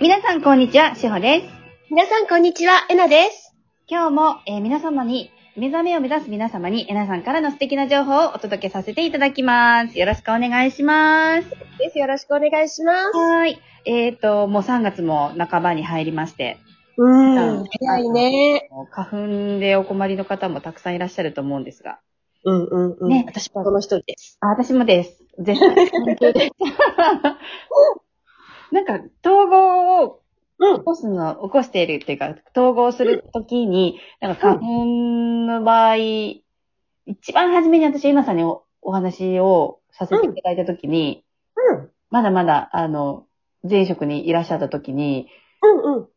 皆さん、こんにちは。しほです。皆さん、こんにちは。えなです。今日も、えー皆様に、目覚めを目指す皆様に、えなさんからの素敵な情報をお届けさせていただきます。よろしくお願いします。です。よろしくお願いします。はーい。えっ、と、もう3月も半ばに入りまして、うん。早いね。花粉でお困りの方もたくさんいらっしゃると思うんですが。うんうんうん。ね私もこの一人です。あ、私もです。絶対。なんか、統合をうん起。こすの、起こしているっていうか、統合するときに、なんか花粉の場合、一番初めに私、エナさんにおお話をさせていただいたときに、うん。まだまだ、あの、前職にいらっしゃったときに、うんうん。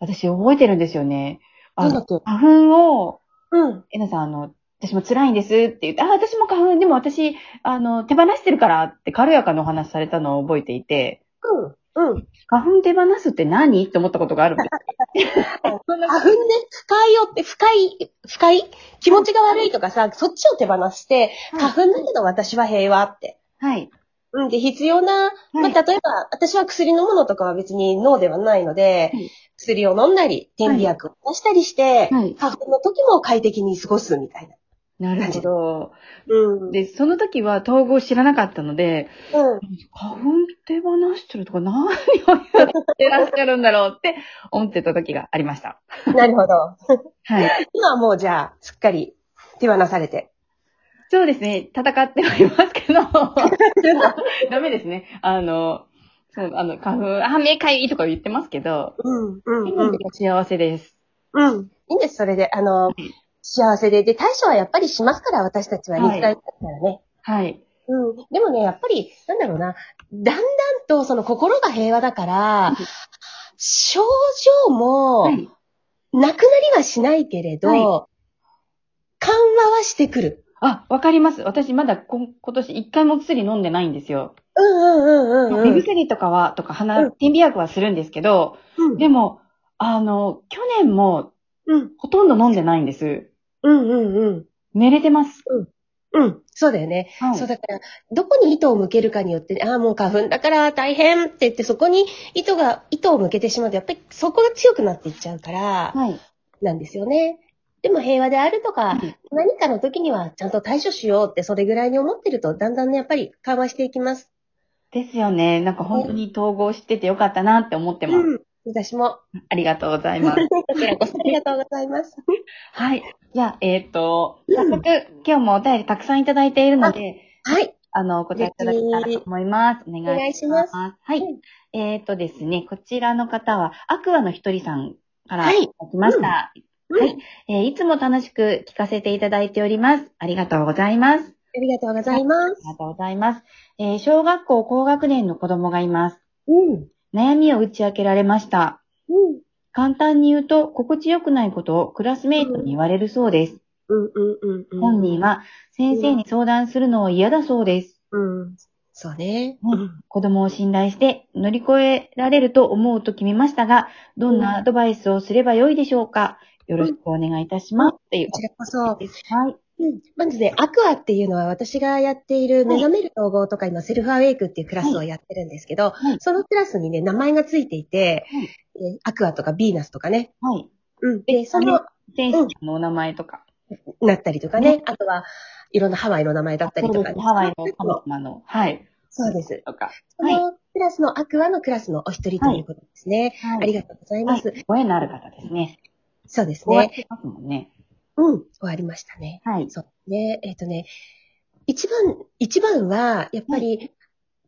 私覚えてるんですよね。あの、花粉を、うん。エナさん、あの、私も辛いんですって言って、あ、私も花粉、でも私、あの、手放してるからって軽やかなお話されたのを覚えていて、うん。うん。花粉手放すって何？って思ったことがあるんです。花粉ね、不快よって、不快、不快？気持ちが悪いとかさ、そっちを手放して、花粉だけど私は平和って。はい。うん。で、必要な、まあ、例えば、私は薬飲むのとかは別に脳ではないので、はい薬を飲んだり、点鼻薬を出したりして、はい花粉の時も快適に過ごすみたいな。なるほど。うん。で、その時は統合知らなかったので、うん。花粉手放してるとか何をやってらっしゃるんだろうって思ってた時がありました。なるほど。はい。今はもうじゃあ、すっかり手放されて。そうですね。戦ってはいますけど、ダメですね。あの、そう、あの、花粉、あ、目かゆいとか言ってますけど、うん、うん、今でも幸せです。うん。いいんです、それで。あの、幸せで。で、対処はやっぱりしますから、私たちははい肉体だからね。はい。うん。でもね、やっぱり、なんだろうな、だんだんとその心が平和だから、症状も、はい。なくなりはしないけれど、は緩和はしてくる。あ、わかります。私まだ今年一回もお薬飲んでないんですよ。うんうんうんうんうん。目薬とかは、とかう鼻、ん点鼻薬はするんですけど、うんでも、あの、去年もうんほとんど飲んでないんです。うんうんうん。寝れてます。うん。そうだよね。はいそうだから、どこに糸を向けるかによって、ああ、もう花粉だから大変って言って、そこに糸が、糸を向けてしまうと、やっぱりそこが強くなっていっちゃうから、はい。なんですよね。でも平和であるとか、はい何かの時にはちゃんと対処しようって、それぐらいに思ってると、だんだんね、やっぱり緩和していきます。ですよね。なんか本当に統合しててよかったなって思ってます。うん。私も、ありがとうございます。こちらこそありがとうございます。はい。じゃあ、えっ、と、うん早速、今日もお便りたくさんいただいているので、はい。あの、お答えいただけたらと思います。お願いします。はい。うんえっ、とですね、こちらの方は、アクアのひとりさんからはいいただきました。うんはいえーいつも楽しく聞かせていただいております。ありがとうございます。ありがとうございますあり。がとうございます。えー小学校高学年の子供がいます。うん。悩みを打ち明けられました。うん。簡単に言うと、心地よくないことをクラスメイトに言われるそうです。うんうんうんうん。本人は先生に相談するのを嫌だそうです。うん。そうね。うん子供を信頼して乗り越えられると思うと決めましたが、どんなアドバイスをすればよいでしょうかよろしくお願いいたします。っていうこちらこそ。はい。うん。まずね、アクアっていうのは私がやっている目覚める統合とか今セルフアウェイクっていうクラスをやってるんですけど、はいそのクラスにね、名前がついていて、えーアクアとかビーナスとかね。はい。うん。で、その、選手のお名前とか。なったりとかね。あとは、いろんなハワイの名前だったりとか、そうですハワイの神様の。はい。そうです。とか。そのクラスのアクアのクラスのお一人ということですね。はい。ありがとうございます。はいご縁のある方ですね。そうですね。終わってますもんね。うん。終わりましたね。はい。そうね。えっ、とね、一番、一番は、やっぱり、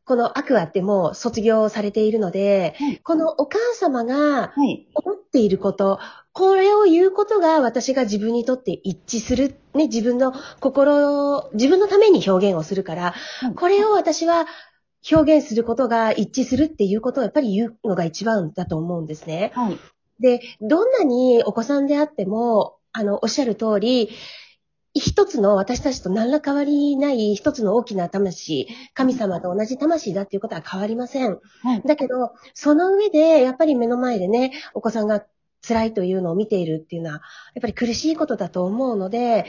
このアクアってもう卒業されているので、はいこのお母様がはい。思っていること、これを言うことが私が自分にとって一致する。ね、自分の心を、自分のために表現をするから、はいこれを私は表現することが一致するっていうことをやっぱり言うのが一番だと思うんですね。はい。で、どんなにお子さんであっても、あの、おっしゃる通り、一つの私たちと何ら変わりない一つの大きな魂、神様と同じ魂だっていうことは変わりません。はい。だけど、その上で、やっぱり目の前でね、お子さんが辛いというのを見ているっていうのは、やっぱり苦しいことだと思うので、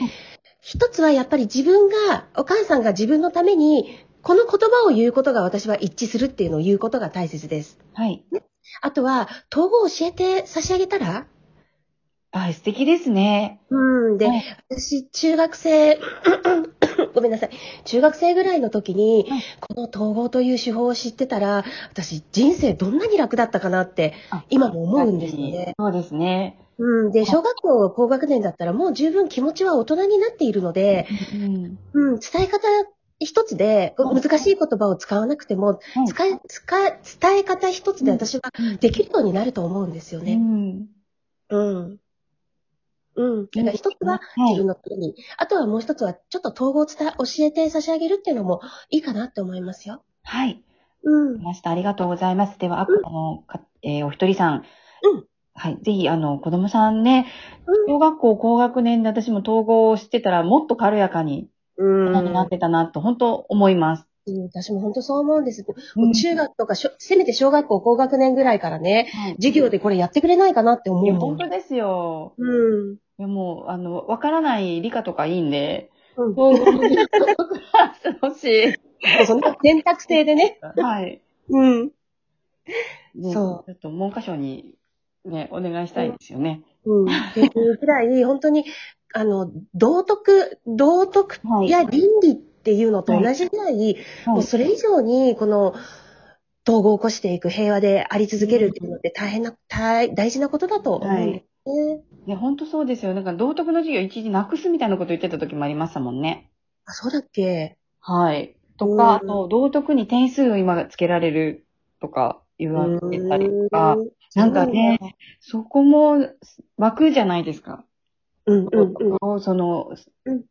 一つはやっぱり自分が、お母さんが自分のために、この言葉を言うことが私は一致するっていうのを言うことが大切です。はい。あとは、統合教えて差し上げたらあ、素敵ですね。うん。で、はい私、中学生、ごめんなさい。中学生ぐらいの時に、はいこの統合という手法を知ってたら、私、人生どんなに楽だったかなって、あ今も思うんですよね。そうですね。うん。で、小学校高学年だったら、もう十分気持ちは大人になっているので、うん。うん、伝え方一つで、はい難しい言葉を使わなくても、はい使い、使い、伝え方一つで私はできるようになると思うんですようね。ん。うん。うん。だから一つははい自分のために、あとはもう一つはちょっと統合を伝え、教えて差し上げるっていうのもいいかなって思いますよ。はい。うん。ました。ありがとうございます。では、ああの、かえーお一人さん。うんはい。ぜひ、あの、子供さんね、うん小学校高学年で私も統合をしてたら、もっと軽やかにうん。大人になってたなと、本当思います。うん私も本当そう思うんです。うん中学とかしょ、せめて小学校高学年ぐらいからね、はい授業でこれやってくれないかなって思いや、うもん。本当ですよ。うん。いや、もう、あの、わからない理科とかいいんで、うん。統合の授業とかしい。その選択制でね。はい。うん。ねそうちょっと文科省にね、お願いしたいですよね。うん。っていうぐらい、本当に、あの、道徳、道徳はいや倫理っていうのと同じぐらい、もうそれ以上に、この、統合を起こしていく平和であり続けるっていうのって大変な、大大事なことだと思うんですね。いや、本当そうですよ。なんか道徳の授業一時なくすみたいなこと言ってた時もありましたもんね。あ、そうだっけ？はい。とか、あうんと、道徳に点数を今つけられるとか言われてたりとか、うんなんかね、そこも枠じゃないですか。うんうんうん。その、うん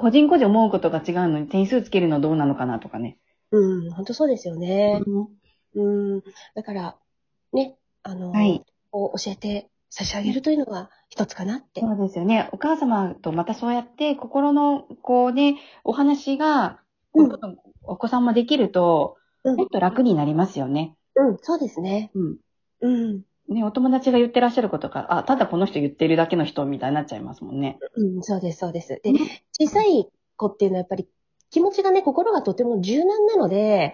個人個人思うことが違うのに点数つけるのどうなのかなとかね。うん、本当そうですよね。うん。だから、ね、あの、はい。教えて差し上げるというのは一つかなって。そうですよね。お母様とまたそうやって心の、こうね、お話が、うんお子さんもできると、うんもっと楽になりますよね。うん、そうですね。うん。うん。ね、お友達が言ってらっしゃることが、あ、ただこの人言ってるだけの人みたいになっちゃいますもんね。うん、そうです、そうです。でうん、小さい子っていうのはやっぱり気持ちがね、心がとても柔軟なので、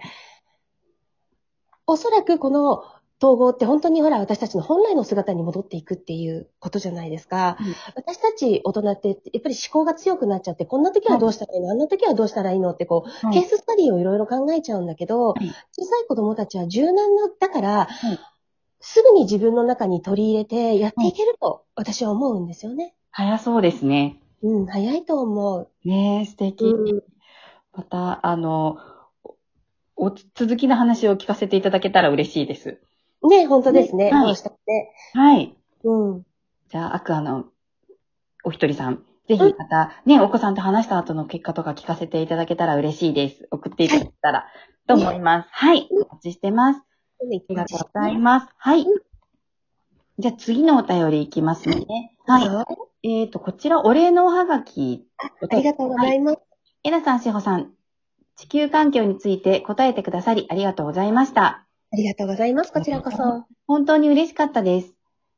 おそらくこの統合って本当にほら私たちの本来の姿に戻っていくっていうことじゃないですか。うん。私たち大人ってやっぱり思考が強くなっちゃって、こんな時はどうしたらいいの、あんな時はどうしたらいいの？ってこう、はいケーススタディをいろいろ考えちゃうんだけど、い小さい子供たちは柔軟な、だから、いすぐに自分の中に取り入れてやっていけると私は思うんですよね。早そうですね。うん、早いと思う。ねえ、素敵。うんまた、あの、おお続きの話を聞かせていただけたら嬉しいです。ね、本当ですね。ねはいしたって。はい。うん。じゃあ、アクアのお一人さん、ぜひまた、ね、お子さんと話した後の結果とか聞かせていただけたら嬉しいです。送っていただけたら、と思います。はい。お待ちしてます。ありがとうございます。はい。じゃあ、次のお便りいきますね。はい。い。えっ、と、こちら、お礼のおはがき。ありがとうございます。えなさん、しほさん、地球環境について答えてくださりありがとうございました。ありがとうございます。こちらこそ。本当に嬉しかったです。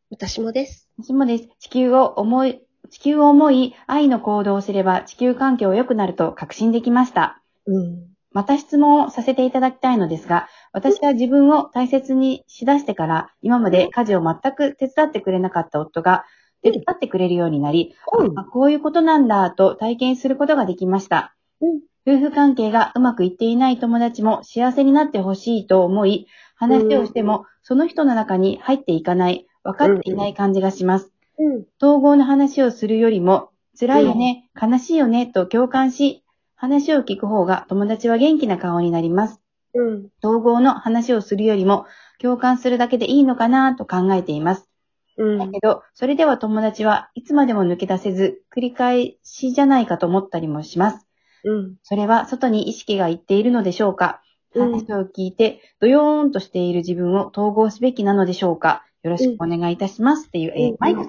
私もです。私もです。地球を思い、地球を思い、愛の行動をすれば地球環境良くなると確信できました。うん。また質問をさせていただきたいのですが、私は自分を大切にしだしてから、今まで家事を全く手伝ってくれなかった夫が、手伝ってくれるようになり、うんあこういうことなんだと体験することができました。うん夫婦関係がうまくいっていない友達も幸せになってほしいと思い、話をしても、その人の中に入っていかない、分かっていない感じがします。うん。統合の話をするよりも、辛いよね、悲しいよね、と共感し、話を聞く方が友達は元気な顔になります。うん。統合の話をするよりも、共感するだけでいいのかなと考えています。うん。だけど、それでは友達はいつまでも抜け出せず、繰り返しじゃないかと思ったりもします。うん。それは外に意識がいっているのでしょうか？うん話を聞いて、ドヨーンとしている自分を統合すべきなのでしょうか？よろしくお願いいたします。っていう、えうんーマイク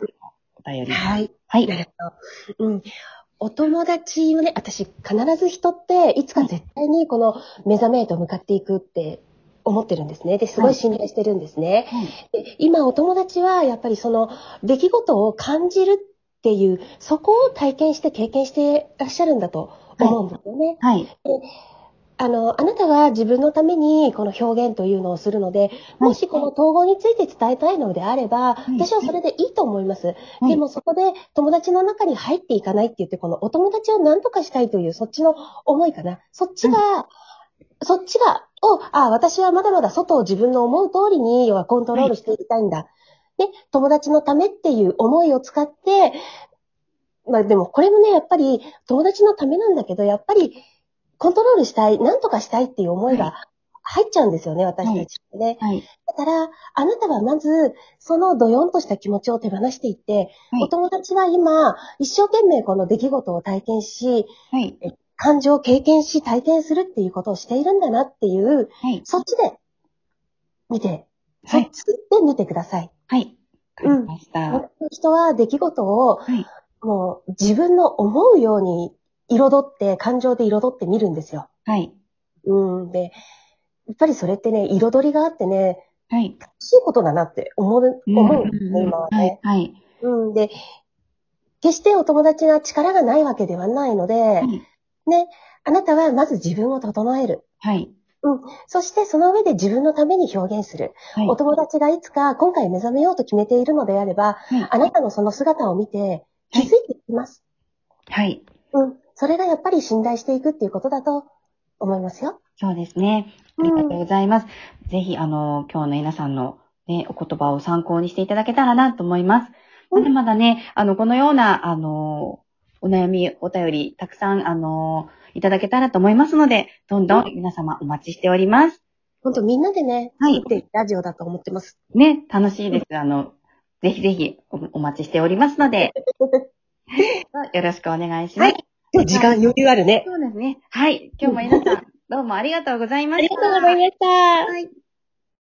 お便りです。はい。はい。なるほど。うん。お友達をね、私必ず人っていつか絶対にこの目覚めへと向かっていくって思ってるんですね。で、すごい信頼してるんですね。で今お友達はやっぱりその出来事を感じるっていう、そこを体験して経験してらっしゃるんだと思うんですよね。はい。あの、あなたは自分のためにこの表現というのをするので、もしこの統合について伝えたいのであれば、い私はそれでいいと思います。はいでもそこで友達の中に入っていかないって言って、このお友達を何とかしたいというそっちの思いかな。そっちが、そっちが、を、あ、私はまだまだ外を自分の思う通りに、要はコントロールしていきたいんだ。で、友達のためっていう思いを使って、まあでもこれもね、やっぱり友達のためなんだけど、やっぱりコントロールしたい、なんとかしたいっていう思いが入っちゃうんですよね、私たちってね。はい。だから、あなたはまず、そのドヨンとした気持ちを手放していって、はいお友達は今、一生懸命この出来事を体験し、はい。感情を経験し、体験するっていうことをしているんだなっていう、はい。そっちで見て、はいそっちで見てください。はい。わかりました。本当に人は出来事を、はい。もう自分の思うように彩って、感情で彩って見るんですよ。はい。うん。で、やっぱりそれってね、彩りがあってね、はい。楽しいことだなって思う、思うんですね、今ははいね。。はい。うん。で、決してお友達が力がないわけではないので、はい。ね、あなたはまず自分を整える。はい。そしてその上で自分のために表現する。はい。お友達がいつか今回目覚めようと決めているのであれば、はいあなたのその姿を見て気づいていきます。はい。うん。それがやっぱり信頼していくっていうことだと思いますよ。そうですね。ありがとうございます。ぜひ、あの、今日の皆さんのね、お言葉を参考にしていただけたらなと思います。うんまだまだね、あの、このような、あの、お悩み、お便り、たくさん、あの、いただけたらと思いますので、どんどん皆様お待ちしております。本当みんなでね、はいラジオだと思ってます。ね、楽しいです。あの、ぜひぜひおお待ちしておりますので、よろしくお願いします。はい今日時間余裕あるね。そうですね。はい。今日も皆さん、どうもありがとうございました。ありがとうございました。はい。